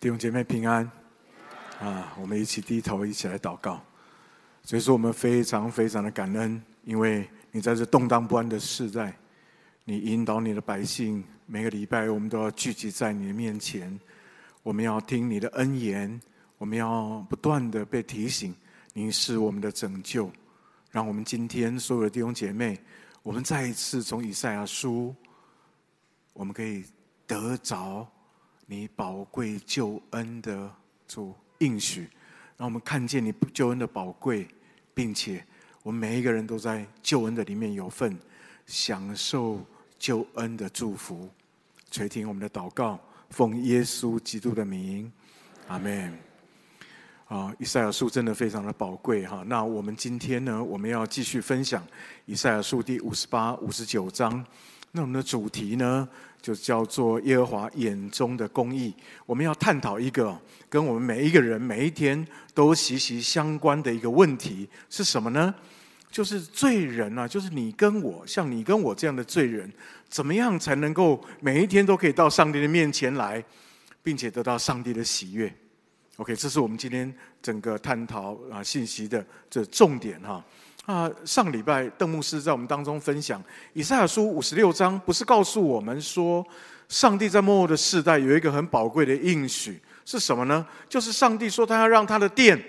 弟兄姐妹平安啊！我们一起低头，一起来祷告。所以说，我们非常非常的感恩，因为你在这动荡不安的世代，你引导你的百姓，每个礼拜我们都要聚集在你的面前，我们要听你的恩言，我们要不断的被提醒，你是我们的拯救。让我们今天所有的弟兄姐妹，我们再一次从以赛亚书，我们可以得着。你宝贵救恩的主应许，让我们看见你救恩的宝贵，并且我们每一个人都在救恩的里面有份，享受救恩的祝福。垂听我们的祷告，奉耶稣基督的名，阿门。啊，以赛亚书真的非常的宝贵哈。那我们今天呢，我们要继续分享以赛亚书第五十八、五十九章。那我们的主题呢，就叫做耶和华眼中的公义。我们要探讨一个跟我们每一个人每一天都息息相关的一个问题是什么呢？就是罪人啊，就是你跟我，像你跟我这样的罪人，怎么样才能够每一天都可以到上帝的面前来，并且得到上帝的喜悦？OK，这是我们今天整个探讨啊信息的这重点哈。啊上礼拜邓牧师在我们当中分享以赛亚书五十六章，不是告诉我们说，上帝在末后的世代有一个很宝贵的应许是什么呢？就是上帝说他要让他的殿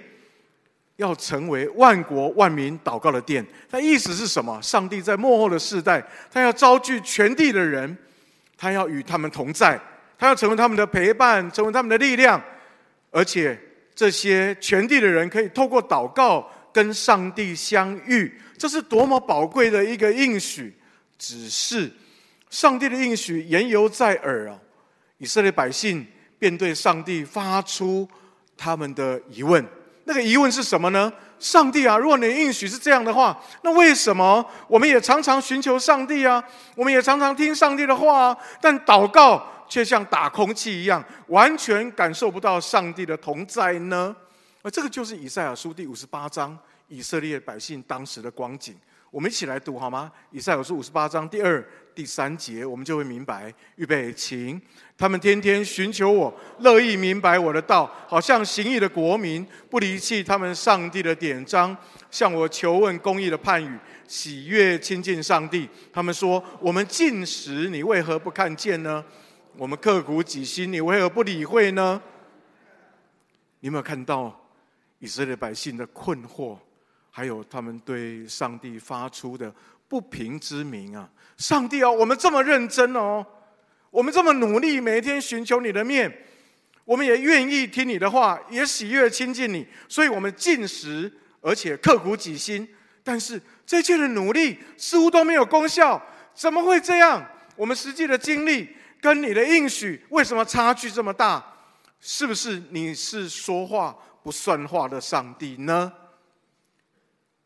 要成为万国万民祷告的殿。他意思是什么？上帝在末后的世代，他要召聚全地的人，他要与他们同在，他要成为他们的陪伴，成为他们的力量，而且这些全地的人可以透过祷告。跟上帝相遇，这是多么宝贵的一个应许！只是上帝的应许言犹在耳啊，以色列百姓便对上帝发出他们的疑问。那个疑问是什么呢？上帝啊，如果你的应许是这样的话，那为什么我们也常常寻求上帝啊？我们也常常听上帝的话啊，但祷告却像打空气一样，完全感受不到上帝的同在呢？而这个就是以赛亚书第五十八章以色列百姓当时的光景，我们一起来读好吗？以赛亚书五十八章第二、第三节，我们就会明白。预备，请他们天天寻求我，乐意明白我的道，好像行义的国民，不离弃他们上帝的典章，向我求问公义的判语，喜悦亲近上帝。他们说：我们禁食，你为何不看见呢？我们刻苦己心，你为何不理会呢？你有没有看到？以色列百姓的困惑，还有他们对上帝发出的不平之鸣啊！上帝啊，我们这么认真哦，我们这么努力，每天寻求你的面，我们也愿意听你的话，也喜悦亲近你，所以我们禁食，而且刻苦己心。但是这一切的努力似乎都没有功效，怎么会这样？我们实际的经历跟你的应许为什么差距这么大？是不是你是说话不算话的上帝呢？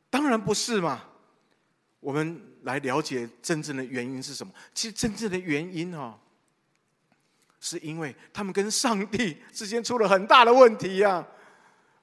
当然不是嘛！我们来了解真正的原因是什么？其实真正的原因哦，是因为他们跟上帝之间出了很大的问题呀。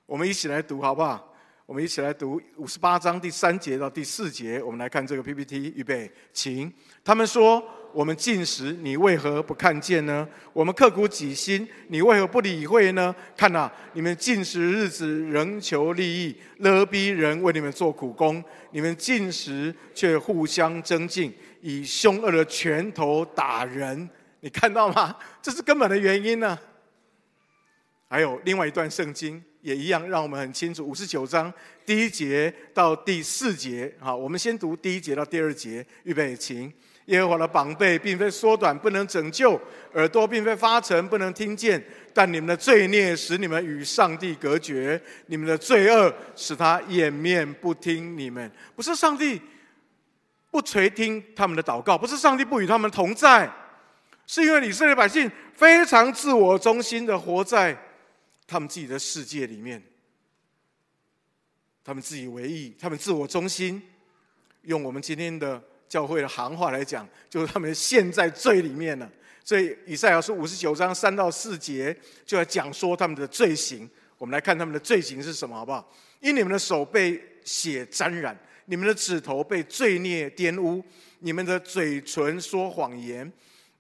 我们一起来读好不好？我们一起来读五十八章第三节到第四节。我们来看这个 PPT，预备，请。他们说。我们禁食，你为何不看见呢？我们刻苦己心，你为何不理会呢？看啊，你们禁食日子仍求利益，勒逼人为你们做苦工。你们禁食却互相争竞，以凶恶的拳头打人。你看到吗？这是根本的原因呢、啊。还有另外一段圣经也一样，让我们很清楚。五十九章第一节到第四节，好，我们先读第一节到第二节，预备，请。耶和华的膀臂并非缩短，不能拯救；耳朵并非发沉，不能听见。但你们的罪孽使你们与上帝隔绝，你们的罪恶使他掩面不听你们。不是上帝不垂听他们的祷告，不是上帝不与他们同在，是因为以色列百姓非常自我中心的活在他们自己的世界里面，他们自以为意，他们自我中心，用我们今天的。教会的行话来讲，就是他们陷在罪里面了。所以以赛亚书五十九章三到四节就要讲说他们的罪行。我们来看他们的罪行是什么，好不好？因你们的手被血沾染，你们的指头被罪孽玷污，你们的嘴唇说谎言，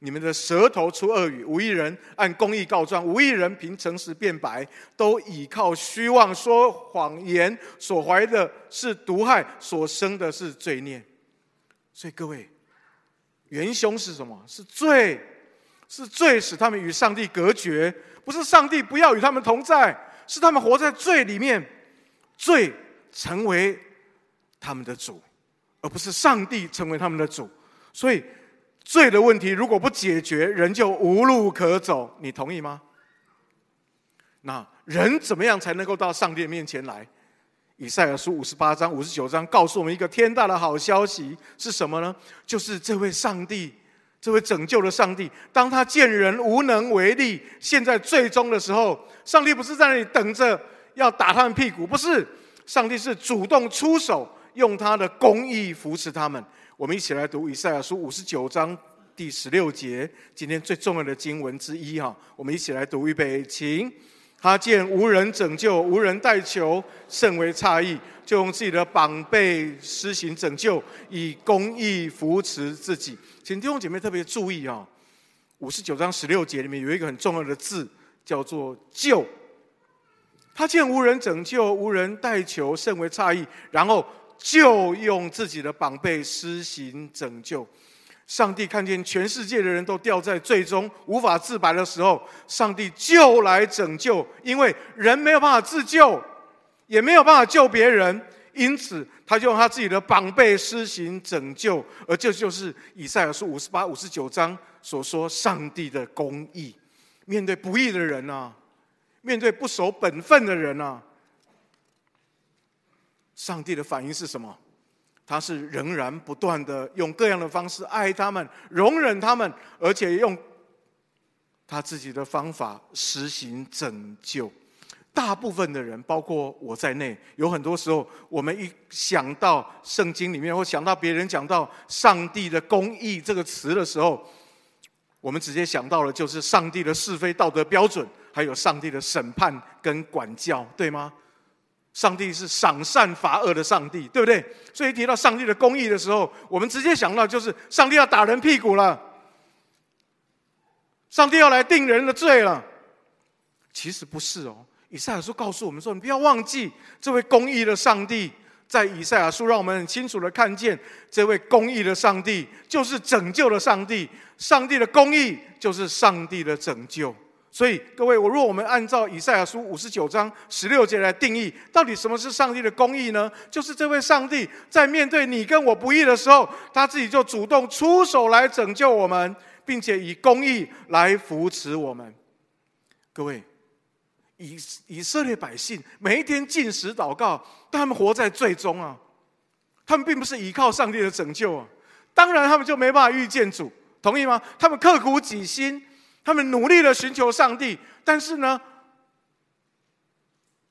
你们的舌头出恶语，无一人按公义告状，无一人凭诚实辩白，都倚靠虚妄说谎言，所怀的是毒害，所生的是罪孽。所以各位，元凶是什么？是罪，是罪使他们与上帝隔绝，不是上帝不要与他们同在，是他们活在罪里面，罪成为他们的主，而不是上帝成为他们的主。所以。罪的问题如果不解决，人就无路可走。你同意吗？那人怎么样才能够到上帝面前来？以赛亚书五十八章、五十九章告诉我们一个天大的好消息是什么呢？就是这位上帝，这位拯救的上帝，当他见人无能为力，现在最终的时候，上帝不是在那里等着要打他们屁股，不是，上帝是主动出手，用他的公义扶持他们。我们一起来读以赛亚书五十九章第十六节，今天最重要的经文之一哈。我们一起来读，预备，请。他见无人拯救，无人代求，甚为诧异，就用自己的膀背施行拯救，以公义扶持自己。请弟兄姐妹特别注意啊，五十九章十六节里面有一个很重要的字，叫做“救”。他见无人拯救，无人代求，甚为诧异，然后。就用自己的膀背施行拯救。上帝看见全世界的人都掉在罪中，无法自拔的时候，上帝就来拯救。因为人没有办法自救，也没有办法救别人，因此他就用他自己的膀臂施行拯救。而这就是以赛亚书五十八、五十九章所说上帝的公义。面对不义的人啊，面对不守本分的人啊。上帝的反应是什么？他是仍然不断的用各样的方式爱他们、容忍他们，而且用他自己的方法实行拯救。大部分的人，包括我在内，有很多时候，我们一想到圣经里面，或想到别人讲到上帝的公义这个词的时候，我们直接想到的就是上帝的是非道德标准，还有上帝的审判跟管教，对吗？上帝是赏善罚恶的上帝，对不对？所以提到上帝的公义的时候，我们直接想到就是上帝要打人屁股了，上帝要来定人的罪了。其实不是哦，以赛亚书告诉我们说，你不要忘记这位公义的上帝，在以赛亚书让我们很清楚的看见，这位公义的上帝就是拯救的上帝，上帝的公义就是上帝的拯救。所以，各位，我若我们按照以赛亚书五十九章十六节来定义，到底什么是上帝的公义呢？就是这位上帝在面对你跟我不义的时候，他自己就主动出手来拯救我们，并且以公义来扶持我们。各位，以以色列百姓每一天进食祷告，但他们活在罪中啊，他们并不是依靠上帝的拯救啊，当然他们就没办法遇见主，同意吗？他们刻苦己心。他们努力的寻求上帝，但是呢，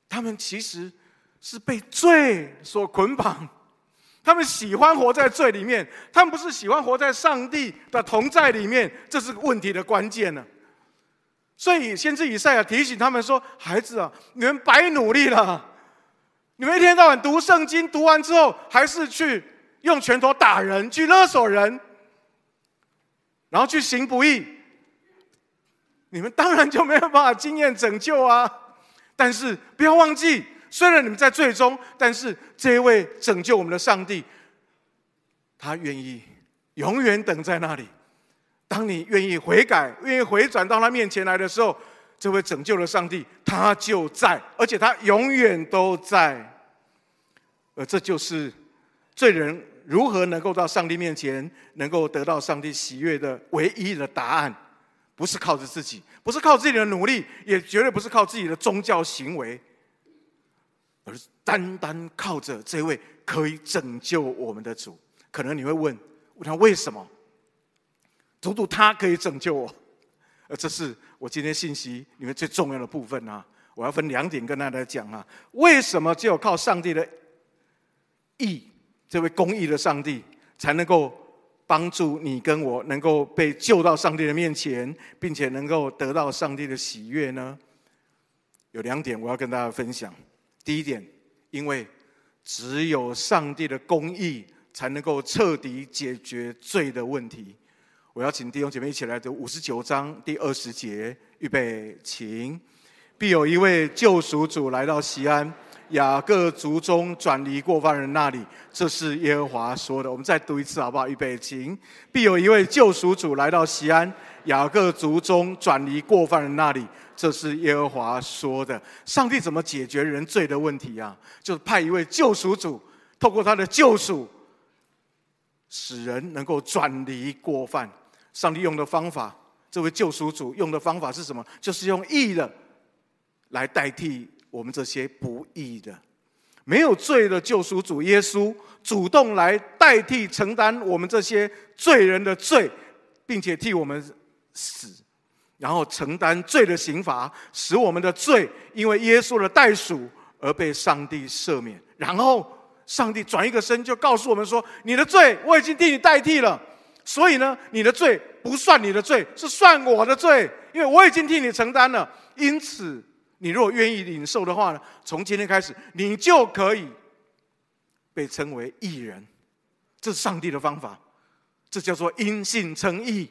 他们其实是被罪所捆绑。他们喜欢活在罪里面，他们不是喜欢活在上帝的同在里面，这是问题的关键呢。所以，先知以赛亚提醒他们说：“孩子啊，你们白努力了，你们一天到晚读圣经，读完之后还是去用拳头打人，去勒索人，然后去行不义。”你们当然就没有办法经验拯救啊！但是不要忘记，虽然你们在最终，但是这一位拯救我们的上帝，他愿意永远等在那里。当你愿意悔改、愿意回转到他面前来的时候，这位拯救的上帝他就在，而且他永远都在。而这就是罪人如何能够到上帝面前，能够得到上帝喜悦的唯一的答案。不是靠着自己，不是靠自己的努力，也绝对不是靠自己的宗教行为，而是单单靠着这位可以拯救我们的主。可能你会问：问他为什么？独独他可以拯救我？而这是我今天信息里面最重要的部分啊！我要分两点跟大家讲啊：为什么只有靠上帝的义，这位公义的上帝才能够？帮助你跟我能够被救到上帝的面前，并且能够得到上帝的喜悦呢？有两点我要跟大家分享。第一点，因为只有上帝的公义才能够彻底解决罪的问题。我要请弟兄姐妹一起来读五十九章第二十节，预备，请。必有一位救赎主来到西安，雅各族中转离过犯人那里，这是耶和华说的。我们再读一次好不好？预备，请。必有一位救赎主来到西安，雅各族中转离过犯人那里，这是耶和华说的。上帝怎么解决人罪的问题啊？就是派一位救赎主，透过他的救赎，使人能够转离过犯。上帝用的方法，这位救赎主用的方法是什么？就是用义的。来代替我们这些不义的、没有罪的救赎主耶稣，主动来代替承担我们这些罪人的罪，并且替我们死，然后承担罪的刑罚，使我们的罪因为耶稣的代赎而被上帝赦免。然后上帝转一个身，就告诉我们说：“你的罪我已经替你代替了，所以呢，你的罪不算你的罪，是算我的罪，因为我已经替你承担了。因此。”你如果愿意领受的话呢，从今天开始，你就可以被称为义人。这是上帝的方法，这叫做因信称义，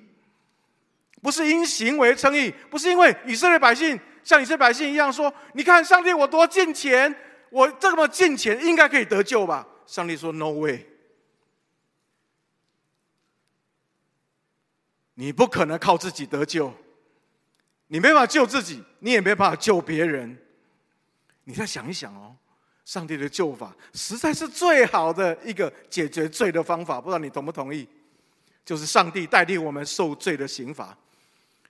不是因行为称义，不是因为以色列百姓像以色列百姓一样说：“你看上帝，我多敬虔，我这么敬虔，应该可以得救吧？”上帝说：“No way，你不可能靠自己得救。”你没办法救自己，你也没办法救别人。你再想一想哦，上帝的救法实在是最好的一个解决罪的方法。不知道你同不同意？就是上帝代替我们受罪的刑罚。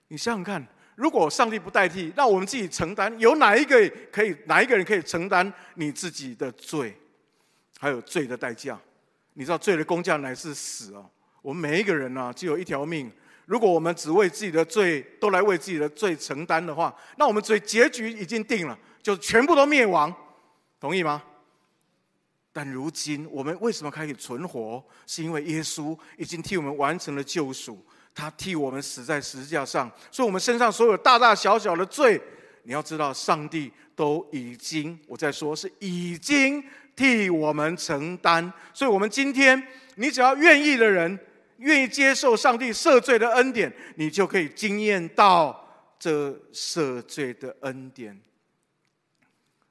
你想想看，如果上帝不代替，那我们自己承担，有哪一个可以？哪一个人可以承担你自己的罪，还有罪的代价？你知道罪的工价乃是死哦。我们每一个人呢、啊，只有一条命。如果我们只为自己的罪都来为自己的罪承担的话，那我们罪结局已经定了，就全部都灭亡，同意吗？但如今我们为什么可以存活？是因为耶稣已经替我们完成了救赎，他替我们死在十字架上，所以我们身上所有大大小小的罪，你要知道，上帝都已经，我在说是已经替我们承担，所以我们今天，你只要愿意的人。愿意接受上帝赦罪的恩典，你就可以经验到这赦罪的恩典。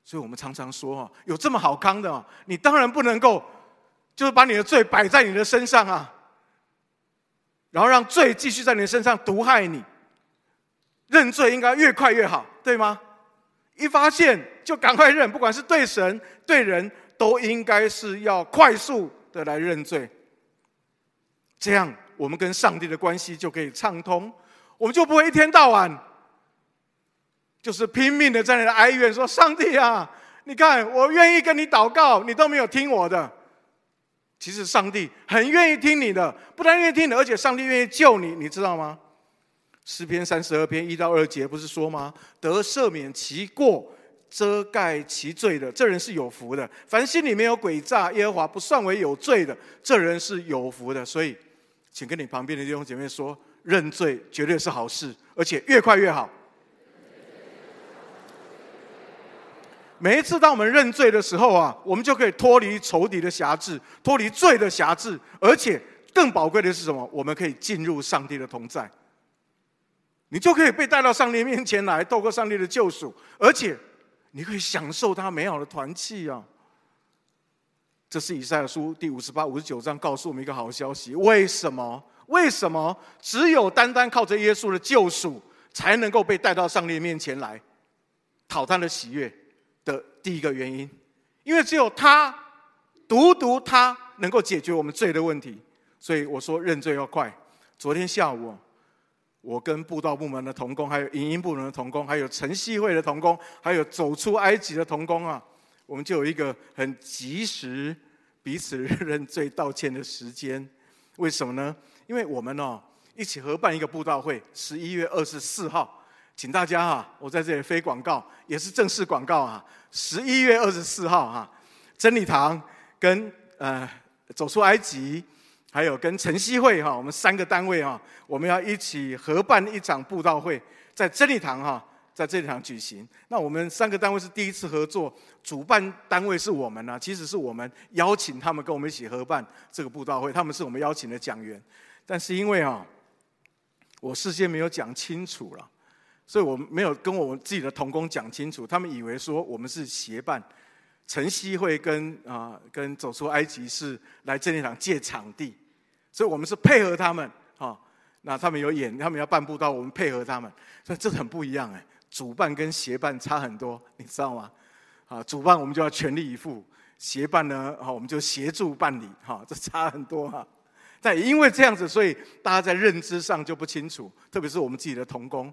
所以我们常常说啊，有这么好康的，你当然不能够，就是把你的罪摆在你的身上啊，然后让罪继续在你的身上毒害你。认罪应该越快越好，对吗？一发现就赶快认，不管是对神对人，都应该是要快速的来认罪。这样，我们跟上帝的关系就可以畅通，我们就不会一天到晚就是拼命的在那哀怨，说：“上帝啊，你看我愿意跟你祷告，你都没有听我的。”其实上帝很愿意听你的，不但愿意听你，而且上帝愿意救你，你知道吗？诗篇三十二篇一到二节不是说吗？得赦免其过、遮盖其罪的，这人是有福的。凡心里没有诡诈，耶和华不算为有罪的，这人是有福的。所以。请跟你旁边的弟兄姐妹说，认罪绝对是好事，而且越快越好。每一次当我们认罪的时候啊，我们就可以脱离仇敌的辖制，脱离罪的辖制，而且更宝贵的是什么？我们可以进入上帝的同在，你就可以被带到上帝面前来，透过上帝的救赎，而且你可以享受他美好的团契啊。这是以赛亚书第五十八、五十九章告诉我们一个好消息：为什么？为什么只有单单靠着耶稣的救赎，才能够被带到上帝面前来，讨他的喜悦的第一个原因？因为只有他，独独他能够解决我们罪的问题。所以我说认罪要快。昨天下午，我跟布道部门的同工，还有影音部门的同工，还有晨曦会的同工，还有走出埃及的同工啊。我们就有一个很及时彼此认罪道歉的时间，为什么呢？因为我们哦一起合办一个布道会，十一月二十四号，请大家哈，我在这里非广告也是正式广告啊，十一月二十四号哈，真理堂跟呃走出埃及，还有跟晨曦会哈，我们三个单位啊，我们要一起合办一场布道会，在真理堂哈。在这场举行，那我们三个单位是第一次合作，主办单位是我们呢、其实是我们邀请他们跟我们一起合办这个布道会，他们是我们邀请的讲员，但是因为啊，我事先没有讲清楚了，所以我没有跟我们自己的同工讲清楚，他们以为说我们是协办，晨曦会跟啊、跟走出埃及是来真理堂借场地，所以我们是配合他们啊、那他们有演，他们要办布道，我们配合他们，所以这很不一样哎。主办跟协办差很多，你知道吗？啊，主办我们就要全力以赴，协办呢，哈，我们就协助办理，哈，这差很多哈。但也因为这样子，所以大家在认知上就不清楚，特别是我们自己的同工，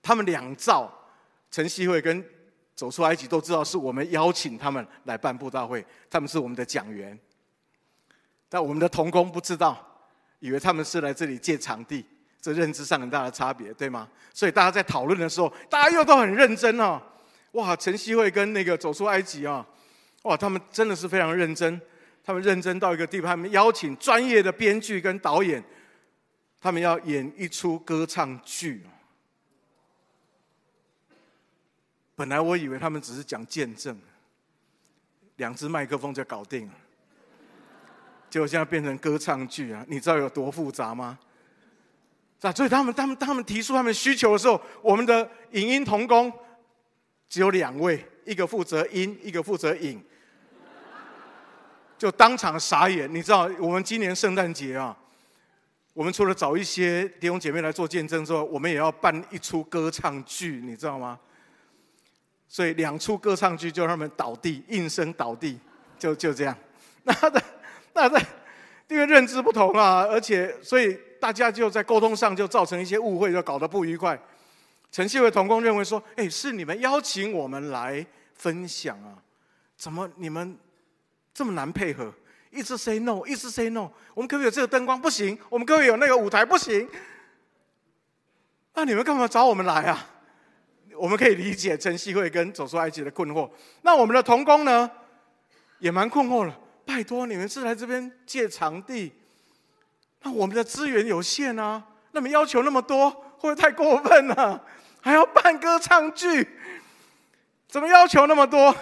他们两造晨曦会跟走出埃及都知道是我们邀请他们来办布道会，他们是我们的讲员，但我们的同工不知道，以为他们是来这里借场地。这认知上很大的差别，对吗？所以大家在讨论的时候，大家又都很认真哦。哇，晨曦会跟那个走出埃及啊，哇，他们真的是非常认真。他们认真到一个地步，他们邀请专业的编剧跟导演，他们要演一出歌唱剧。本来我以为他们只是讲见证，两只麦克风就搞定了，结果现在变成歌唱剧啊！你知道有多复杂吗？啊，所以他们、他们、他们提出他们需求的时候，我们的影音同工只有两位，一个负责音，一个负责影，就当场傻眼。你知道，我们今年圣诞节啊，我们除了找一些弟兄姐妹来做见证之外，我们也要办一出歌唱剧，你知道吗？所以两出歌唱剧就让他们倒地，应声倒地，就就这样。那的，那的，因为认知不同啊，而且所以。大家就在沟通上就造成一些误会，就搞得不愉快。晨曦会同工认为说：“哎，是你们邀请我们来分享啊，怎么你们这么难配合？一直 say no，一直 say no。我们可不可以有这个灯光？不行。我们可不可以有那个舞台？不行。那你们干嘛找我们来啊？我们可以理解晨曦会跟走出埃及的困惑。那我们的同工呢，也蛮困惑了。拜托，你们是来这边借场地。”那我们的资源有限啊，那么要求那么多，会不会太过分了？还要办歌唱剧，怎么要求那么多？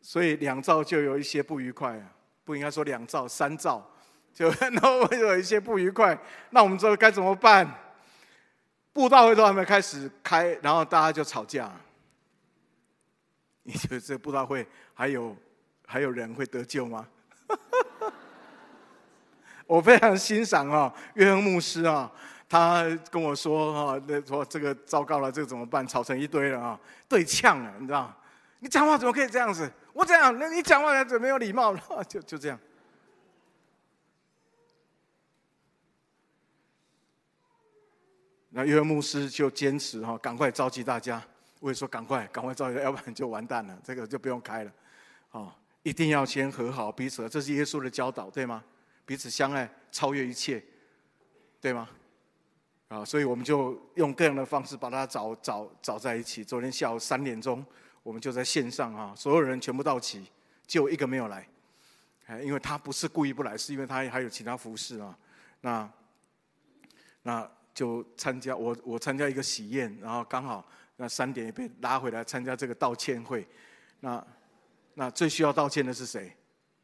所以两兆就有一些不愉快啊，不应该说两兆，三兆就 都会有一些不愉快。那我们这该怎么办？布道会都还没开始开，然后大家就吵架。你觉得这布道会还有还有人会得救吗？我非常欣赏啊，约翰牧师啊，他跟我说哈，那说这个糟糕了，这个怎么办？吵成一堆了啊，对呛了，你知道？你讲话怎么可以这样子？我这样，那你讲话怎么没有礼貌了？就就这样。那约翰牧师就坚持哈，赶快召集大家。我也说赶快，赶快召集，要不然就完蛋了，这个就不用开了。啊，一定要先和好彼此，这是耶稣的教导，对吗？彼此相爱，超越一切，对吗？啊，所以我们就用各样的方式把它找找找在一起。昨天下午三点钟，我们就在线上啊，所有人全部到齐，就一个没有来，因为他不是故意不来，是因为他还有其他服事啊。那那就参加我我参加一个喜宴，然后刚好那三点也被拉回来参加这个道歉会。那那最需要道歉的是谁？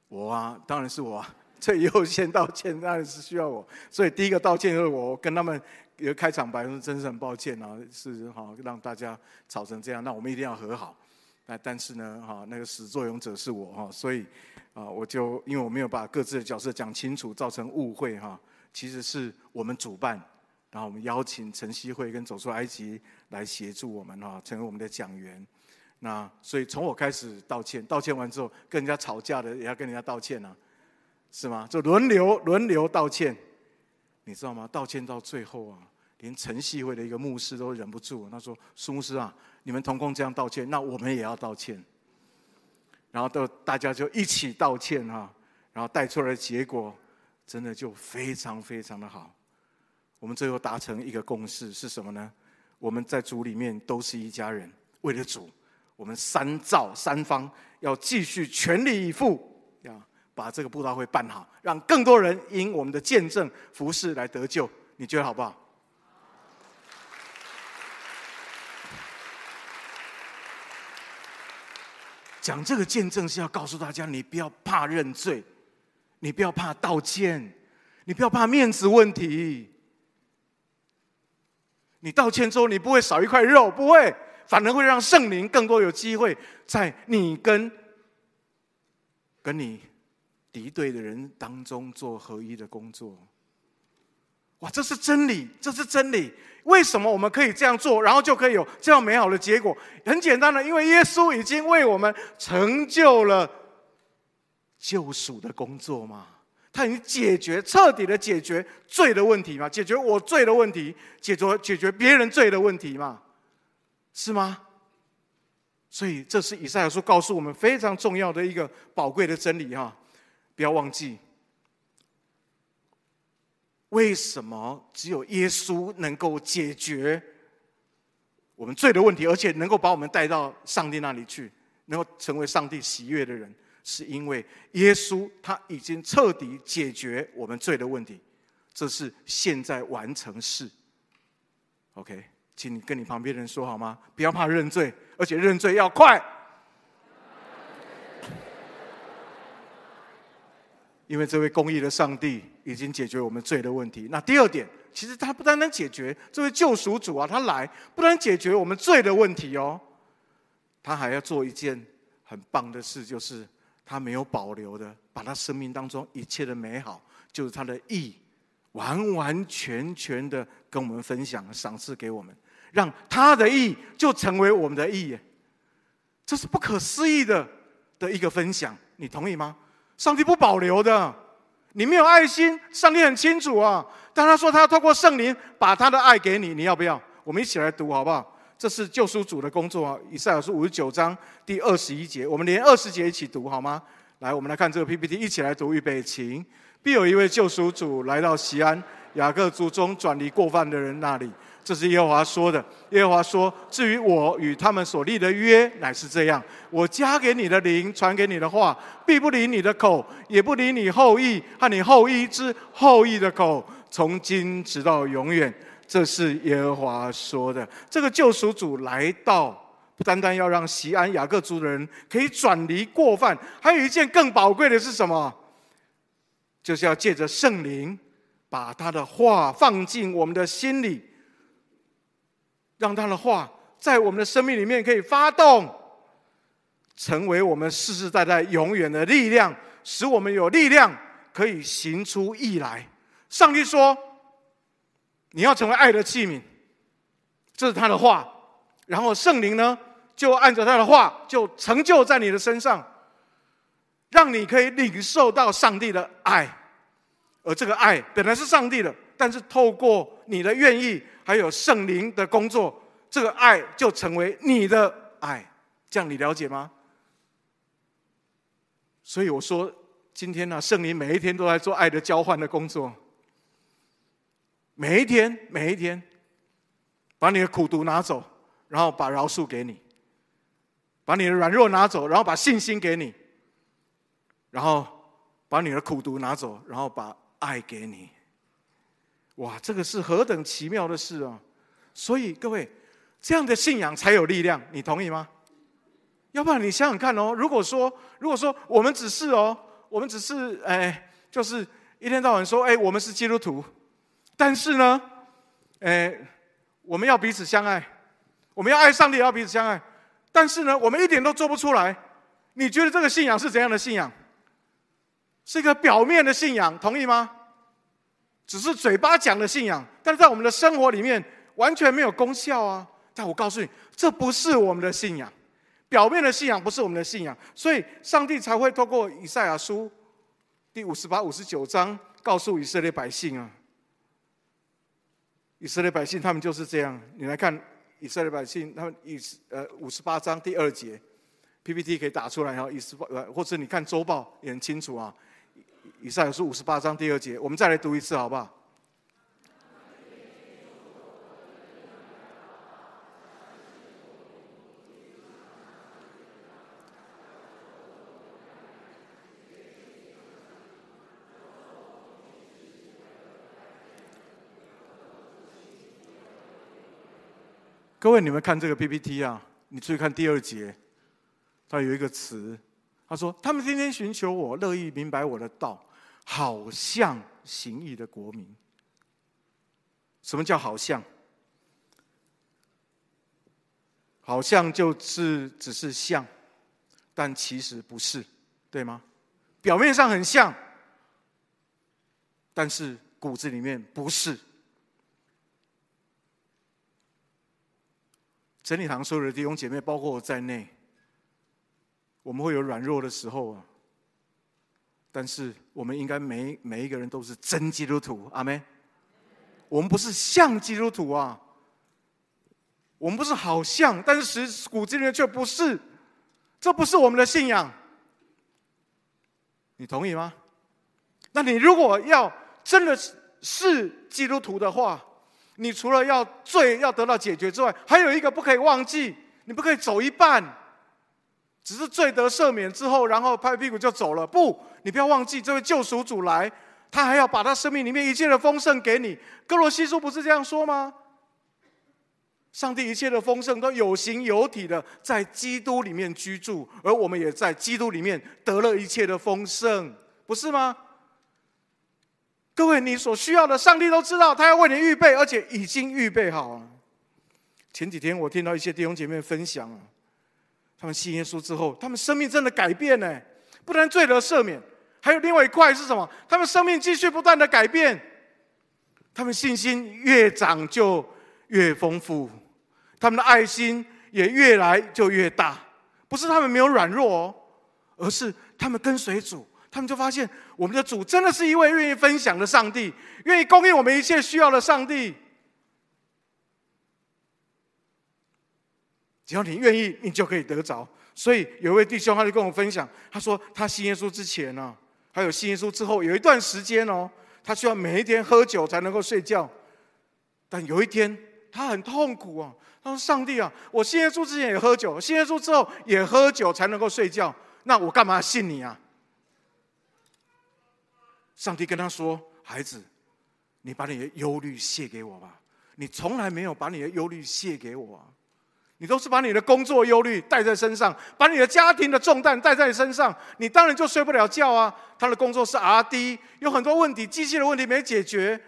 我啊，当然是我啊。最优先道歉当然是需要我，所以第一个道歉就是我跟他们有开场白，说真是很抱歉啊，是哈让大家吵成这样，那我们一定要和好。那但是呢，哈那个始作俑者是我哈，所以啊我就因为我没有把各自的角色讲清楚，造成误会哈。其实是我们主办，然后我们邀请晨曦会跟走出埃及来协助我们哈，成为我们的讲员。那所以从我开始道歉，道歉完之后跟人家吵架的也要跟人家道歉啊。是吗？就轮流轮流道歉，你知道吗？道歉到最后啊，连晨曦会的一个牧师都忍不住，他说：“苏牧师啊，你们同工这样道歉，那我们也要道歉。”然后都大家就一起道歉哈，然后带出来的结果真的就非常非常的好。我们最后达成一个共识是什么呢？我们在主里面都是一家人，为了主，我们三造三方要继续全力以赴。把这个布道会办好，让更多人因我们的见证服事来得救，你觉得好不好？讲这个见证是要告诉大家，你不要怕认罪，你不要怕道歉，你不要怕面子问题。你道歉之后，你不会少一块肉，不会，反而会让圣灵更多有机会在你跟跟你敌对的人当中做合一的工作。哇，这是真理，这是真理。为什么我们可以这样做，然后就可以有这样美好的结果？很简单的，因为耶稣已经为我们成就了救赎的工作嘛。他已经解决彻底的解决罪的问题嘛？解决我罪的问题，解决解决别人罪的问题嘛？是吗？所以这是以赛亚书告诉我们非常重要的一个宝贵的真理哈！不要忘记，为什么只有耶稣能够解决我们罪的问题，而且能够把我们带到上帝那里去，能够成为上帝喜悦的人？是因为耶稣他已经彻底解决我们罪的问题，这是现在完成式。OK，请你跟你旁边的人说好吗？不要怕认罪，而且认罪要快，因为这位公义的上帝已经解决我们罪的问题。那第二点，其实他不单单解决这位救赎主啊，他来不单解决我们罪的问题哦，他还要做一件很棒的事，就是。他没有保留的，把他生命当中一切的美好，就是他的义，完完全全的跟我们分享，赏赐给我们，让他的义就成为我们的义，这是不可思议的的一个分享，你同意吗？上帝不保留的，你没有爱心，上帝很清楚啊。但他说他要透过圣灵把他的爱给你，你要不要？我们一起来读好不好？这是救赎主的工作啊！以赛亚书五十九章第二十一节，我们连二十节一起读好吗？来，我们来看这个 PPT，一起来读。预备，请。必有一位救赎主来到西安，雅各族中转离过犯的人那里。这是耶和华说的。耶和华说：“至于我与他们所立的约，乃是这样：我加给你的灵，传给你的话，必不离你的口，也不离你后裔和你后裔之后裔的口，从今直到永远。”这是耶和华说的。这个救赎主来到，不单单要让锡安雅各族的人可以转离过犯，还有一件更宝贵的是什么？就是要借着圣灵，把他的话放进我们的心里，让他的话在我们的生命里面可以发动，成为我们世世代代永远的力量，使我们有力量可以行出义来。上帝说。你要成为爱的器皿，这是他的话。然后圣灵呢，就按照他的话，就成就在你的身上，让你可以领受到上帝的爱。而这个爱本来是上帝的，但是透过你的愿意，还有圣灵的工作，这个爱就成为你的爱。这样你了解吗？所以我说，今天呢，圣灵每一天都在做爱的交换的工作。每一天，每一天，把你的苦毒拿走，然后把饶恕给你；把你的软弱拿走，然后把信心给你；然后把你的苦毒拿走，然后把爱给你。哇，这个是何等奇妙的事啊！所以各位，这样的信仰才有力量，你同意吗？要不然你想想看哦，如果说，如果说我们只是哦，我们只是哎，就是一天到晚说哎，我们是基督徒。但是呢，诶，我们要彼此相爱，我们要爱上帝，要彼此相爱。但是呢，我们一点都做不出来。你觉得这个信仰是怎样的信仰？是一个表面的信仰，同意吗？只是嘴巴讲的信仰，但是在我们的生活里面完全没有功效啊！但我告诉你，这不是我们的信仰，表面的信仰不是我们的信仰，所以上帝才会透过以赛亚书第五十八、五十九章告诉以色列百姓啊。以色列百姓，他们就是这样。你来看以色列百姓，他们以呃五十八章第二节，PPT 可以打出来哈。以十八呃，或者你看周报也很清楚啊。以赛亚书五十八章第二节，我们再来读一次好不好？各位，你们看这个 PPT 啊，你注意看第二节，它有一个词，他说：“他们天天寻求我，乐意明白我的道，好像行义的国民。”什么叫好像？好像就是只是像，但其实不是，对吗？表面上很像，但是骨子里面不是。整理堂所有的弟兄姐妹，包括我在内，我们会有软弱的时候啊。但是我们应该每每一个人都是真基督徒，阿门。我们不是像基督徒啊。我们不是好像，但是实骨子里面却不是，这不是我们的信仰。你同意吗？那你如果要真的是基督徒的话，你除了要罪要得到解决之外，还有一个不可以忘记，你不可以走一半，只是罪得赦免之后，然后拍屁股就走了。不，你不要忘记，这位救赎主来，他还要把他生命里面一切的丰盛给你。哥罗西书不是这样说吗？上帝一切的丰盛都有形有体的在基督里面居住，而我们也在基督里面得了一切的丰盛，不是吗？各位，你所需要的，上帝都知道，他要为你预备，而且已经预备好了。前几天我听到一些弟兄姐妹分享，他们信耶稣之后，他们生命真的改变呢，不但罪得赦免，还有另外一块是什么？他们生命继续不断的改变，他们信心越长就越丰富。他们的爱心也越来就越大，不是他们没有软弱哦，而是他们跟随主，他们就发现我们的主真的是一位愿意分享的上帝，愿意供应我们一切需要的上帝。只要你愿意，你就可以得着。所以有一位弟兄，他就跟我分享，他说他信耶稣之前呢，还有信耶稣之后，有一段时间哦，他需要每一天喝酒才能够睡觉，但有一天他很痛苦啊。他说：“上帝啊，我信耶稣之前也喝酒，信耶稣之后也喝酒才能够睡觉，那我干嘛信你啊？”上帝跟他说：“孩子，你把你的忧虑卸给我吧。你从来没有把你的忧虑卸给我啊，你都是把你的工作忧虑带在身上，把你的家庭的重担带在身上，你当然就睡不了觉啊。他的工作是 RD，有很多问题，机器的问题没解决，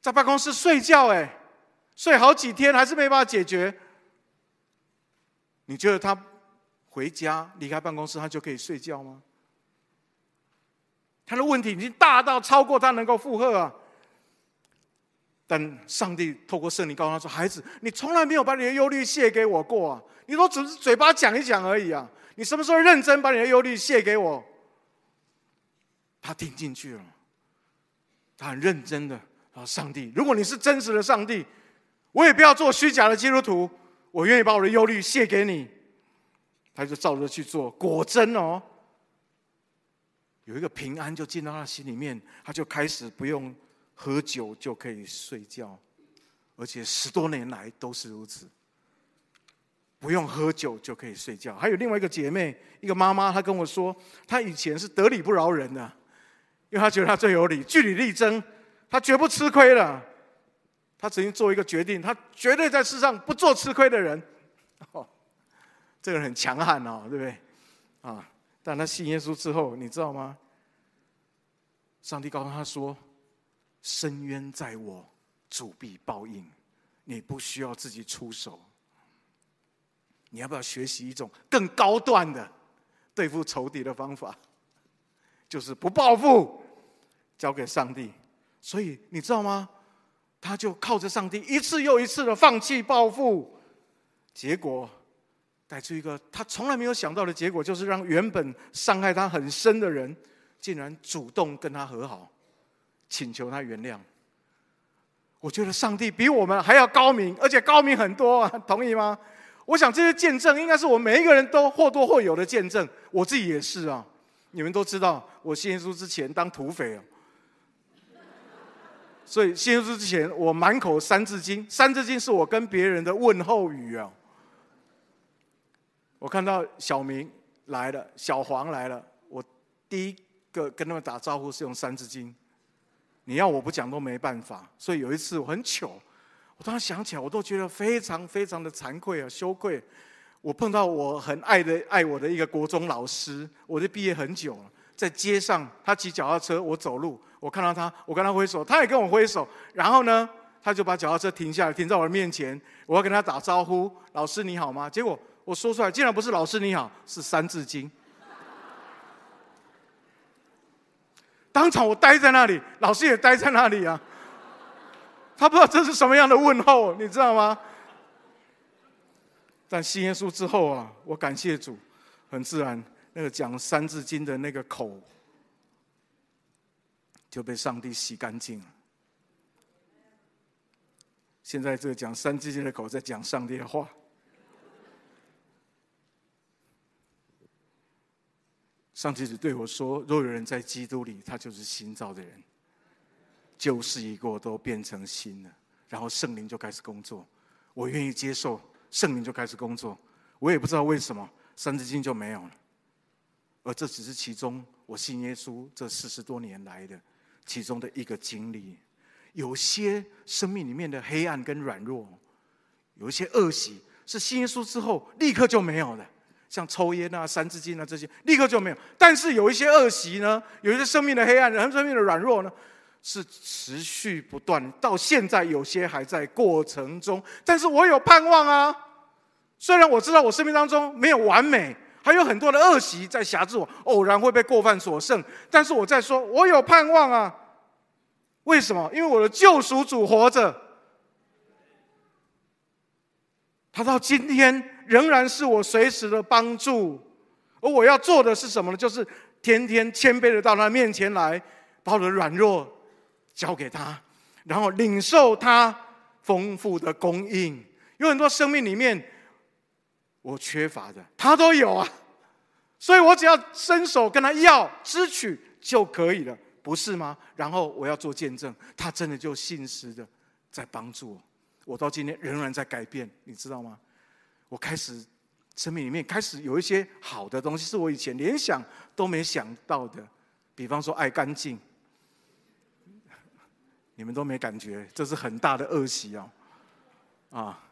在办公室睡觉，哎。”睡好几天还是没办法解决，你觉得他回家离开办公室他就可以睡觉吗？他的问题已经大到超过他能够负荷啊！但上帝透过圣灵告诉他说：“孩子，你从来没有把你的忧虑卸给我过啊！你都只是嘴巴讲一讲而已啊！你什么时候认真把你的忧虑卸给我？”他听进去了，他很认真的啊！上帝，如果你是真实的上帝。我也不要做虚假的基督徒，我愿意把我的忧虑卸给你。他就照着去做，果真哦，有一个平安就进到他心里面，他就开始不用喝酒就可以睡觉，而且十多年来都是如此，不用喝酒就可以睡觉。还有另外一个姐妹，一个妈妈，她跟我说，她以前是得理不饶人的，因为她觉得她最有理，据理力争，她绝不吃亏了。她曾经做一个决定，她绝对在世上不做吃亏的人。哦，这个人很强悍哦，对不对？啊！但他信耶稣之后，你知道吗？上帝告诉他说：“深渊在我，主必报应。你不需要自己出手。你要不要学习一种更高段的对付仇敌的方法？就是不报复，交给上帝。所以你知道吗？”他就靠着上帝一次又一次的放弃报复，结果带出一个他从来没有想到的结果，就是让原本伤害他很深的人，竟然主动跟他和好，请求他原谅。我觉得上帝比我们还要高明，而且高明很多啊，同意吗？我想这些见证应该是我们每一个人都或多或有的见证，我自己也是啊。你们都知道，我信耶稣之前当土匪啊。所以信耶稣之前，我满口三字经，三字经是我跟别人的问候语啊。我看到小明来了，小黄来了，我第一个跟他们打招呼是用三字经。你要我不讲都没办法。所以有一次我很糗，我当时想起来，我都觉得非常非常的惭愧啊，羞愧。我碰到我很爱的爱我的一个国中老师，我就毕业很久了。在街上，他骑脚踏车，我走路。我看到他，我跟他挥手，他也跟我挥手。然后呢，他就把脚踏车停下来，停在我的面前。我要跟他打招呼：“老师你好吗？”结果我说出来，竟然不是“老师你好”，是《三字经》。当场我呆在那里，老师也呆在那里啊。他不知道这是什么样的问候，你知道吗？但信耶稣之后啊，我感谢主，很自然，那个讲《三字经》的那个口就被上帝洗干净了。现在这个讲《三字经》的口在讲上帝的话。上帝只对我说：“若有人在基督里，他就是新造的人，旧事已过，都变成新了。”然后圣灵就开始工作，我愿意接受，圣灵就开始工作。我也不知道为什么《三字经》就没有了，而这只是其中我信耶稣这四十多年来的其中的一个经历。有些生命里面的黑暗跟软弱，有一些恶习是信耶稣之后立刻就没有的。像抽烟啊、三字经啊这些，立刻就没有。但是有一些恶习呢，有一些生命的黑暗，人生命的软弱呢，是持续不断，到现在有些还在过程中。但是我有盼望啊！虽然我知道我生命当中没有完美，还有很多的恶习在辖制我，偶然会被过犯所胜。但是我在说，我有盼望啊！为什么？因为我的救赎主活着，他到今天。仍然是我随时的帮助，而我要做的是什么呢？就是天天谦卑的到他面前来，把我的软弱交给他，然后领受他丰富的供应。有很多生命里面我缺乏的，他都有啊，所以我只要伸手跟他要支取就可以了，不是吗？然后我要做见证，他真的就信实的在帮助我，我到今天仍然在改变，你知道吗？我开始生命里面开始有一些好的东西，是我以前连想都没想到的。比方说爱干净，你们都没感觉，这是很大的恶习哦。啊，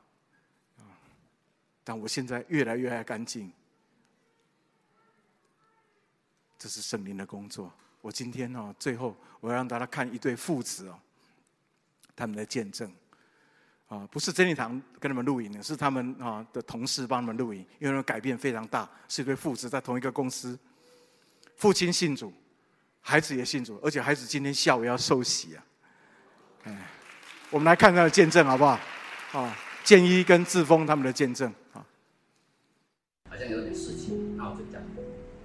但我现在越来越爱干净，这是圣灵的工作。我今天哦，最后我要让大家看一对父子哦，他们的见证。啊，不是真理堂跟他们录影的，是他们啊的同事帮他们录影，因为改变非常大，是一对父子在同一个公司，父亲信主，孩子也信主，而且孩子今天下午要受洗啊。哎，我们来看他的见证好不好？啊，建一跟志峰他们的见证啊。好像有点事情，然后就讲，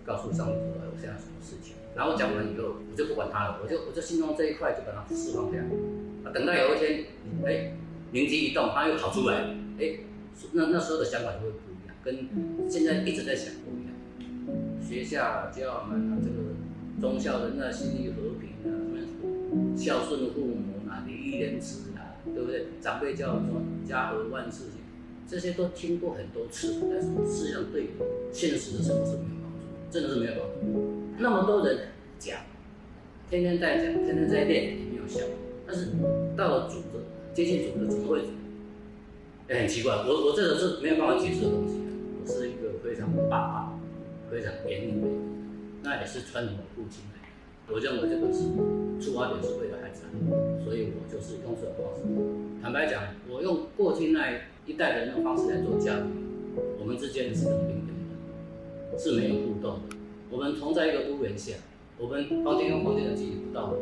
告诉上帝说我现在什么事情，然后讲完以后，我就不管他了，我就我就心中这一块就把它释放掉。啊，等到有一天，哎。灵机一动，他又跑出来，哎，那那时候的想法就会不一样，跟现在一直在想不一样。学校教我们啊这个忠孝仁爱、心义和平啊，什么孝顺父母啊，礼义廉耻啊，对不对？长辈教我们说家和万事兴，这些都听过很多次，但是实际上对现实的生活是没有帮助，真的是没有帮助。那么多人讲，天天在讲，天天在练，也没有效。但是到了主的。接近主的怎么会？也很奇怪，我我这个是没有办法解释的东西。我是一个非常霸道、非常严厉的人，那也是传统的父亲。我认为这个是出发点是为了孩子，所以我就是用这种方式。坦白讲，我用过去那一代人的方式来做教育，我们之间是冷冰冰的，是没有互动的。我们同在一个屋檐下，我们房间跟房间的距离不到五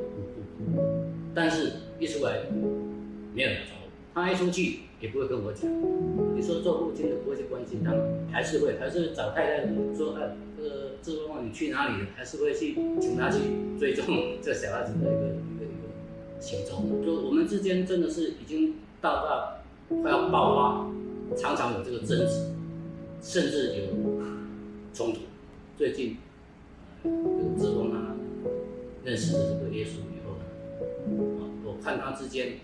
步，但是一出来。没有人找我，他一出去也不会跟我讲。你说做父亲的不会去关心他吗？还是会，还是找太太说，哎，这个志峰你去哪里？还是会去请他去追踪这小孩子的一个一个一个行踪。就我们之间真的是已经到到快要爆发，常常有这个争执，甚至有冲突。最近，这个志峰啊，认识了这个耶稣以后呢，啊，我看他之间。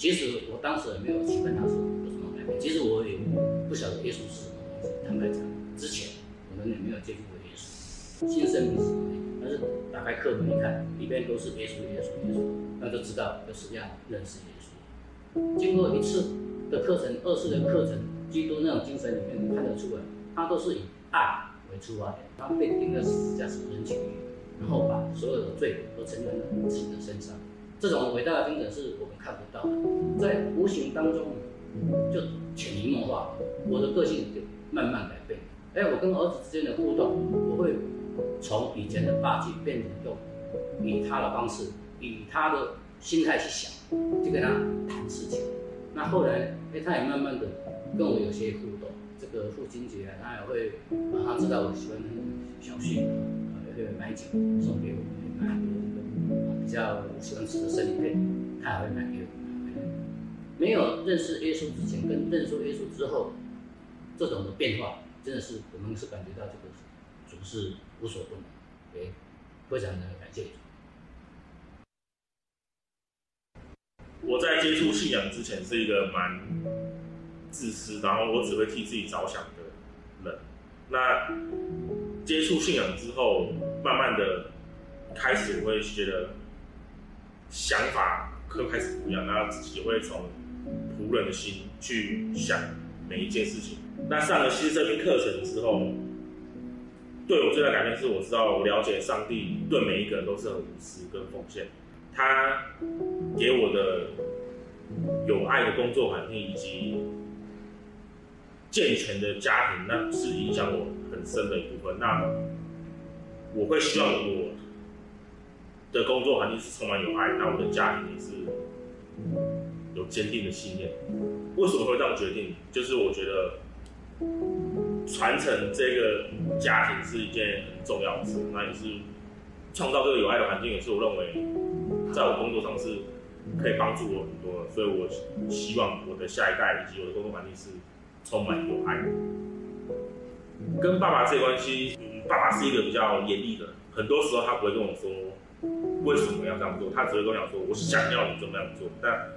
其实我当时也没有期盼他说有什么改变。其实我也不晓得耶稣是什么东西。坦白讲，之前我们也没有接触过耶稣，新生命是什么？但是打开课本一看，里边都是耶稣，耶稣，耶稣，那就知道就是要认识耶稣。经过一次的课程，二次的课程，基督那种精神里面看得出来，他都是以爱为出发点。他被钉在十字架是人情，然后把所有的罪都承担在自己的身上。这种伟大的精神是我们看不到的，在无形当中就潜移默化，我的个性就慢慢改变。哎，我跟儿子之间的互动，我会从以前的霸气变成用以他的方式，以他的心态去想，就跟他谈事情。那后来，哎，他也慢慢的跟我有些互动。这个父亲节啊，他也会，啊，他知道我喜欢小旭，啊，也会买酒送给我，买很多那比较喜欢吃的生鱼片，他也会买给我。没有认识耶稣之前跟认识耶稣之后，这种的变化。真的是，我们是感觉到这个主是无所不能，哎，非常的感谢主。我在接触信仰之前是一个蛮自私，然后我只会替自己着想的人。那接触信仰之后，慢慢的开始我会觉得想法会开始不一样，然后自己会从仆人的心去想每一件事情。那上了新生命课程之后，对我最大的改变是，我知道我了解上帝对每一个人都是很无私跟奉献。他给我的有爱的工作环境以及健全的家庭，那是影响我很深的一部分。那我会希望我的工作环境是充满有爱，那我的家庭也是有坚定的信念。为什么会这样决定？就是我觉得。传承这个家庭是一件很重要的事，那也是创造这个有爱的环境，也是我认为在我工作上是可以帮助我很多的。所以我希望我的下一代以及我的工作环境是充满有爱。跟爸爸这关系，爸爸是一个比较严厉的，很多时候他不会跟我说为什么要这样做，他只会跟我讲说我想要你这么样做，但。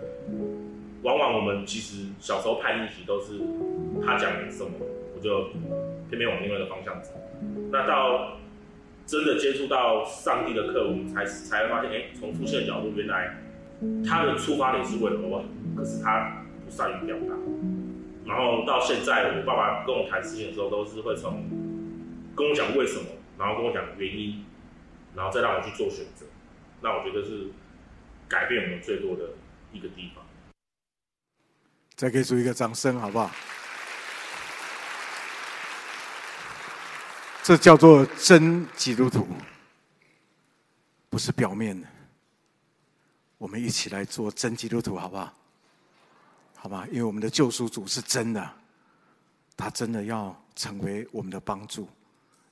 往往我们其实小时候叛逆期都是他讲什么，我就偏偏往另外一个方向走。那到真的接触到上帝的课，我们才才会发现，哎，从父亲的角度，原来他的出发点是为了我，可是他不善于表达。然后到现在，我爸爸跟我谈事情的时候，都是会从跟我讲为什么，然后跟我讲原因，然后再让我去做选择。那我觉得是改变我们最多的一个地方。再给主一个掌声，好不好？这叫做真基督徒，不是表面的。我们一起来做真基督徒，好不好？好吧，因为我们的救赎主是真的，他真的要成为我们的帮助，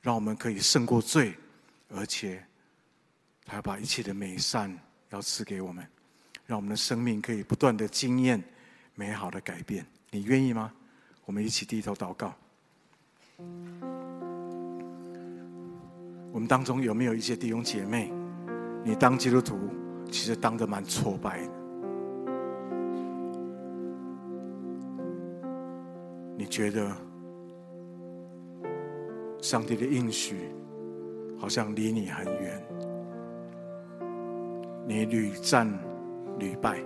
让我们可以胜过罪，而且他要把一切的美善要赐给我们，让我们的生命可以不断的经验。美好的改变，你愿意吗？我们一起低头祷告。我们当中有没有一些弟兄姐妹？你当基督徒其实当的蛮挫败的。你觉得上帝的应许好像离你很远，你屡战屡败。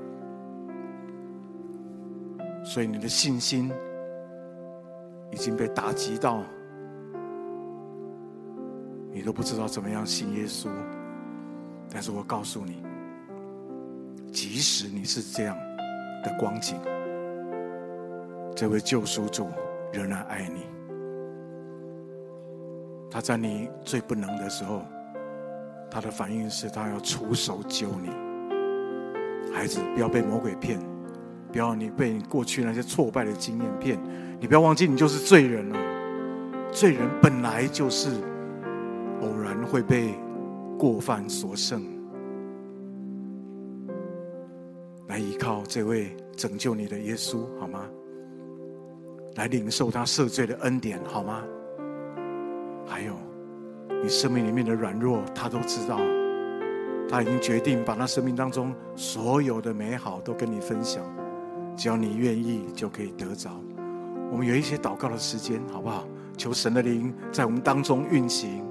所以你的信心已经被打击到，你都不知道怎么样信耶稣。但是我告诉你，即使你是这样的光景，这位救赎主仍然爱你。他在你最不能的时候，他的反应是他要出手救你。孩子，不要被魔鬼骗。不要你被过去那些挫败的经验骗，你不要忘记你就是罪人了。罪人本来就是偶然会被过犯所胜。来依靠这位拯救你的耶稣，好吗？来领受他赦罪的恩典，好吗？还有，你生命里面的软弱，他都知道。他已经决定把他生命当中所有的美好都跟你分享。只要你愿意，就可以得着。我们有一些祷告的时间，好不好？求神的灵在我们当中运行，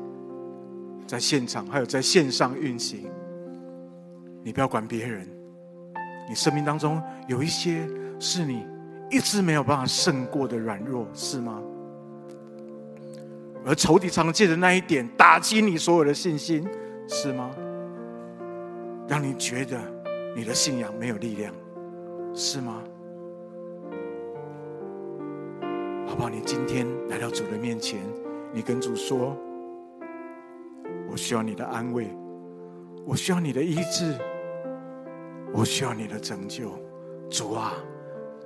在现场还有在线上运行。你不要管别人，你生命当中有一些是你一直没有办法胜过的软弱，是吗？而仇敌常借的那一点打击你所有的信心，是吗？让你觉得你的信仰没有力量，是吗？好不好？你今天来到主的面前，你跟主说：“我需要你的安慰，我需要你的医治，我需要你的拯救。”主啊，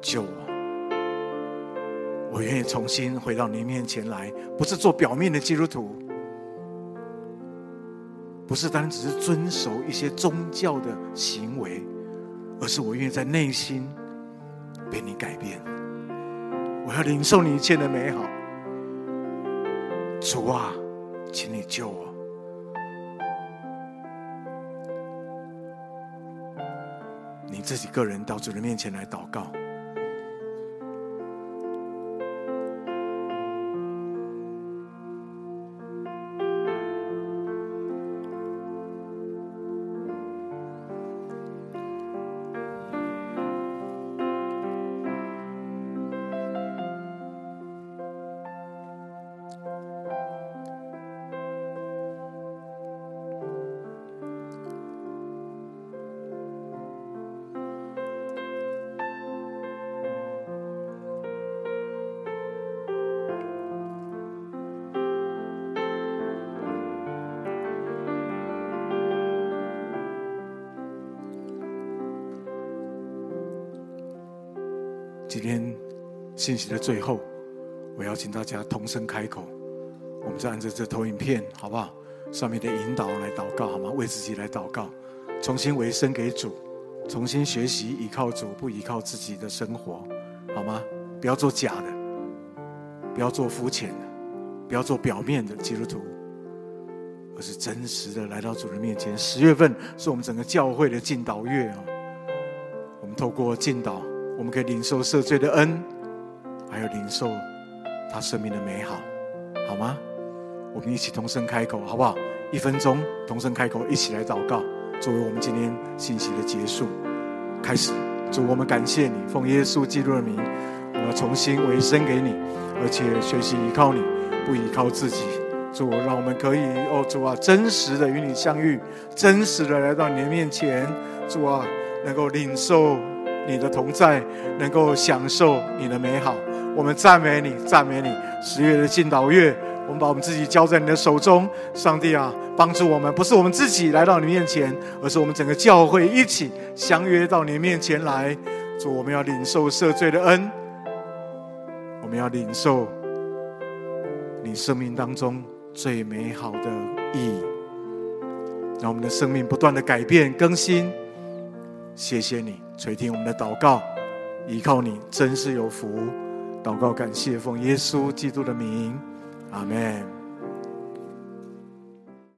救我！我愿意重新回到你面前来，不是做表面的基督徒，不是单只是遵守一些宗教的行为，而是我愿意在内心被你改变。我要领受你一切的美好。主啊，请你救我！你自己个人到主的面前来祷告。信息的最后，我邀请大家同声开口，我们就按照这投影片，好不好？上面的引导来祷告，好吗？为自己来祷告，重新委身给主，重新学习依靠主，不依靠自己的生活，好吗？不要做假的，不要做肤浅的，不要做表面的基督徒，而是真实的来到主的面前。十月份是我们整个教会的进祷月啊，我们透过进祷。我们可以领受赦罪的恩，还有领受他生命的美好，好吗？我们一起同声开口，好不好？一分钟，同声开口，一起来祷告，作为我们今天信息的结束。开始，主，我们感谢你，奉耶稣基督的名，我要重新委身给你，而且学习依靠你，不依靠自己。主，让我们可以，哦，主啊，真实的与你相遇，真实的来到你的面前，主啊，能够领受。你的同在，能够享受你的美好，我们赞美你，赞美你。十月的敬祷月，我们把我们自己交在你的手中，上帝啊，帮助我们，不是我们自己来到你面前，而是我们整个教会一起相约到你面前来。主，我们要领受赦罪的恩，我们要领受你生命当中最美好的意义，让我们的生命不断的改变更新。谢谢你垂听我们的祷告，依靠你真是有福。祷告感谢奉耶稣基督的名，阿门。